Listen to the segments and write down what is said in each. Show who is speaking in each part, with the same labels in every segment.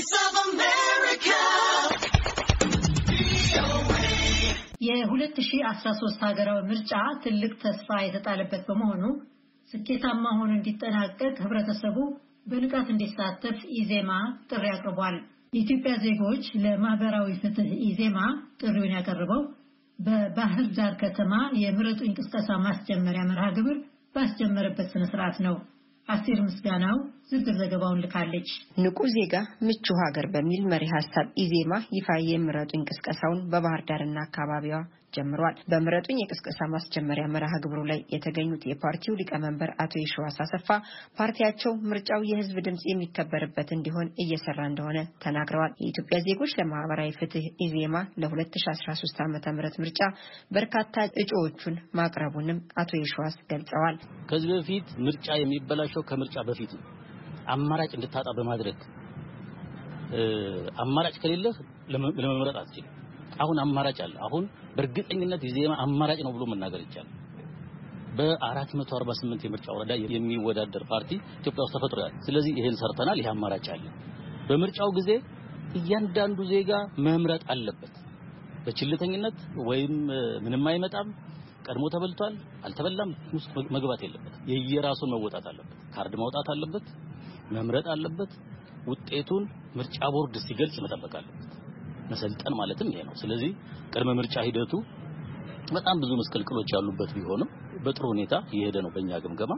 Speaker 1: Voice of America.
Speaker 2: የ2013 ሀገራዊ ምርጫ ትልቅ ተስፋ የተጣለበት በመሆኑ ስኬታማ ሆኖ እንዲጠናቀቅ ህብረተሰቡ በንቃት እንዲሳተፍ ኢዜማ ጥሪ አቅርቧል። የኢትዮጵያ ዜጎች ለማህበራዊ ፍትህ ኢዜማ ጥሪውን ያቀረበው በባህር ዳር ከተማ የምረጡ እንቅስቃሴ ማስጀመሪያ መርሃ ግብር ባስጀመረበት ስነ ስርዓት ነው። አስቴር ምስጋናው ዝርዝር ዘገባውን ልካለች።
Speaker 3: ንቁ ዜጋ ምቹ ሀገር በሚል መሪ ሀሳብ ኢዜማ ይፋ የምረጡኝ ቅስቀሳውን በባህር ዳርና አካባቢዋ ጀምሯል። በምረጡኝ የቅስቀሳ ማስጀመሪያ መርሃ ግብሩ ላይ የተገኙት የፓርቲው ሊቀመንበር አቶ የሸዋስ አሰፋ ፓርቲያቸው ምርጫው የህዝብ ድምፅ የሚከበርበት እንዲሆን እየሰራ እንደሆነ ተናግረዋል። የኢትዮጵያ ዜጎች ለማህበራዊ ፍትህ ኢዜማ ለ2013 ዓ ም ምርጫ በርካታ እጩዎቹን ማቅረቡንም አቶ የሸዋስ ገልጸዋል።
Speaker 4: ከዚህ በፊት ምርጫ የሚበላሸው ከምርጫ በፊት ነው። አማራጭ እንድታጣ በማድረግ አማራጭ ከሌለህ ለመምረጥ አትችልም። አሁን አማራጭ አለ። አሁን በእርግጠኝነት ኢዜማ አማራጭ ነው ብሎ መናገር ይቻላል። በ448 የምርጫ ወረዳ የሚወዳደር ፓርቲ ኢትዮጵያ ውስጥ ተፈጥሯል። ስለዚህ ይሄን ሰርተናል። ይሄ አማራጭ አለ። በምርጫው ጊዜ እያንዳንዱ ዜጋ መምረጥ አለበት። በችልተኝነት ወይም ምንም አይመጣም ቀድሞ ተበልቷል አልተበላም ውስጥ መግባት የለበት። የየራሱን መወጣት አለበት። ካርድ ማውጣት አለበት። መምረጥ አለበት። ውጤቱን ምርጫ ቦርድ ሲገልጽ መጠበቅ አለበት። መሰልጠን ማለትም ይሄ ነው። ስለዚህ ቅድመ ምርጫ ሂደቱ በጣም ብዙ መስቀልቅሎች ያሉበት ቢሆንም በጥሩ ሁኔታ እየሄደ ነው በእኛ ግምገማ።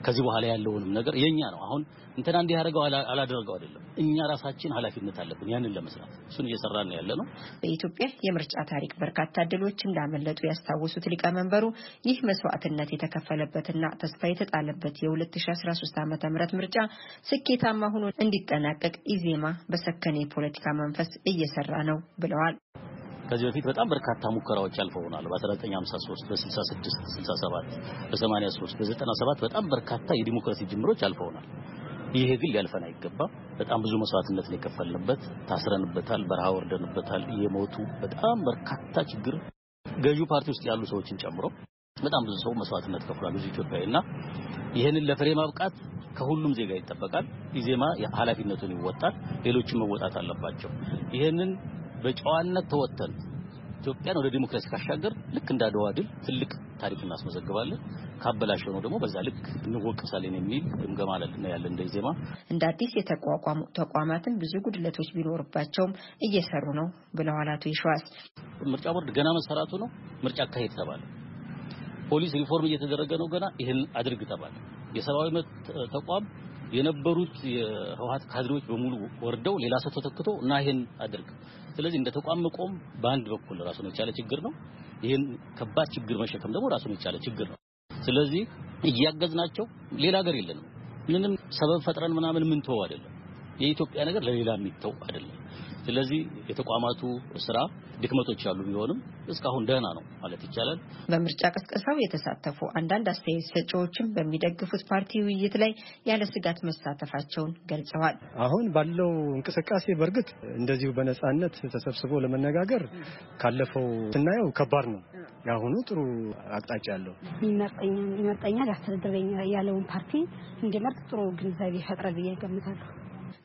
Speaker 4: ከዚህ በኋላ ያለውንም ነገር የኛ ነው። አሁን እንትና እንዲህ ያደርገው አላደረገው አይደለም። እኛ ራሳችን ኃላፊነት አለብን ያንን ለመስራት እሱን እየሰራን ነው ያለ ነው።
Speaker 3: በኢትዮጵያ የምርጫ ታሪክ በርካታ ድሎች እንዳመለጡ ያስታወሱት ሊቀመንበሩ ይህ መስዋዕትነት የተከፈለበትና ተስፋ የተጣለበት የ2013 ዓ.ም ምርጫ ስኬታማ ሆኖ እንዲጠናቀቅ ኢዜማ በሰከነ የፖለቲካ መንፈስ እየሰራ ነው ብለዋል።
Speaker 4: ከዚህ በፊት በጣም በርካታ ሙከራዎች አልፈውናል። በ1953 በ66 67 በ83 በ97 በጣም በርካታ የዲሞክራሲ ጅምሮች አልፈውናል። ይሄ ግን ሊያልፈን አይገባም። በጣም ብዙ መስዋዕትነት ነው የከፈልንበት። ታስረንበታል፣ በረሃ ወርደንበታል። የሞቱ በጣም በርካታ ችግር ገዢው ፓርቲ ውስጥ ያሉ ሰዎችን ጨምሮ በጣም ብዙ ሰው መስዋዕትነት ከፍሏል። ብዙ ኢትዮጵያዊና ይሄንን ለፍሬ ማብቃት ከሁሉም ዜጋ ይጠበቃል። ኢዜማ ኃላፊነቱን ይወጣል። ሌሎችም መወጣት አለባቸው። ይሄንን በጨዋነት ተወተን ኢትዮጵያን ወደ ዲሞክራሲ ካሻገርን ልክ እንደ አድዋ ድል ትልቅ ታሪክ እናስመዘግባለን። ካበላሸነው ደግሞ በዛ ልክ እንወቀሳለን የሚል ግምገማ ያለ እንደ ኢዜማ።
Speaker 3: እንደ አዲስ የተቋቋሙ ተቋማትን ብዙ ጉድለቶች ቢኖርባቸውም እየሰሩ ነው ብለዋል አቶ ይሸዋስ።
Speaker 4: ምርጫ ቦርድ ገና መሰራቱ ነው። ምርጫ አካሄድ ተባለ። ፖሊስ ሪፎርም እየተደረገ ነው። ገና ይህን አድርግ ተባለ። የሰብአዊ መብት ተቋም የነበሩት የህወሓት ካድሬዎች በሙሉ ወርደው ሌላ ሰው ተተክቶ እና ይሄን አድርግ። ስለዚህ እንደ ተቋም መቆም በአንድ በኩል ራሱን የቻለ ችግር ነው። ይሄን ከባድ ችግር መሸከም ደግሞ ራሱን የቻለ ችግር ነው። ስለዚህ እያገዝናቸው ሌላ ሀገር የለንም። ምንም ሰበብ ፈጥረን ምናምን ምን ተው አይደለም። የኢትዮጵያ ነገር ለሌላ የሚተው አይደለም። ስለዚህ የተቋማቱ ስራ ድክመቶች ያሉ ቢሆንም እስካሁን ደህና ነው ማለት ይቻላል።
Speaker 3: በምርጫ ቅስቀሳው የተሳተፉ አንዳንድ አስተያየት ሰጪዎችም በሚደግፉት ፓርቲ ውይይት ላይ ያለ ስጋት መሳተፋቸውን ገልጸዋል።
Speaker 5: አሁን ባለው እንቅስቃሴ በእርግጥ እንደዚሁ በነጻነት ተሰብስቦ ለመነጋገር ካለፈው ስናየው ከባድ ነው። የአሁኑ ጥሩ አቅጣጫ ያለው
Speaker 6: ይመርጠኛል፣ ያስተዳድረኛል ያለውን ፓርቲ እንዲመርጥ ጥሩ ግንዛቤ ይፈጥራል ብዬ እገምታለሁ።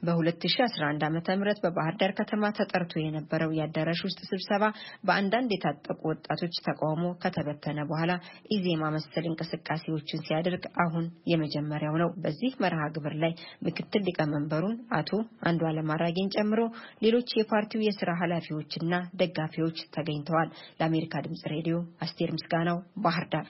Speaker 3: በ2011 ዓመተ ምህረት በባህር ዳር ከተማ ተጠርቶ የነበረው የአዳራሽ ውስጥ ስብሰባ በአንዳንድ የታጠቁ ወጣቶች ተቃውሞ ከተበተነ በኋላ ኢዜማ መሰል እንቅስቃሴዎችን ሲያደርግ አሁን የመጀመሪያው ነው። በዚህ መርሃ ግብር ላይ ምክትል ሊቀመንበሩን አቶ አንዱዓለም አራጌን ጨምሮ ሌሎች የፓርቲው የስራ ኃላፊዎችና ደጋፊዎች ተገኝተዋል። ለአሜሪካ ድምጽ ሬዲዮ አስቴር ምስጋናው ባህር ዳር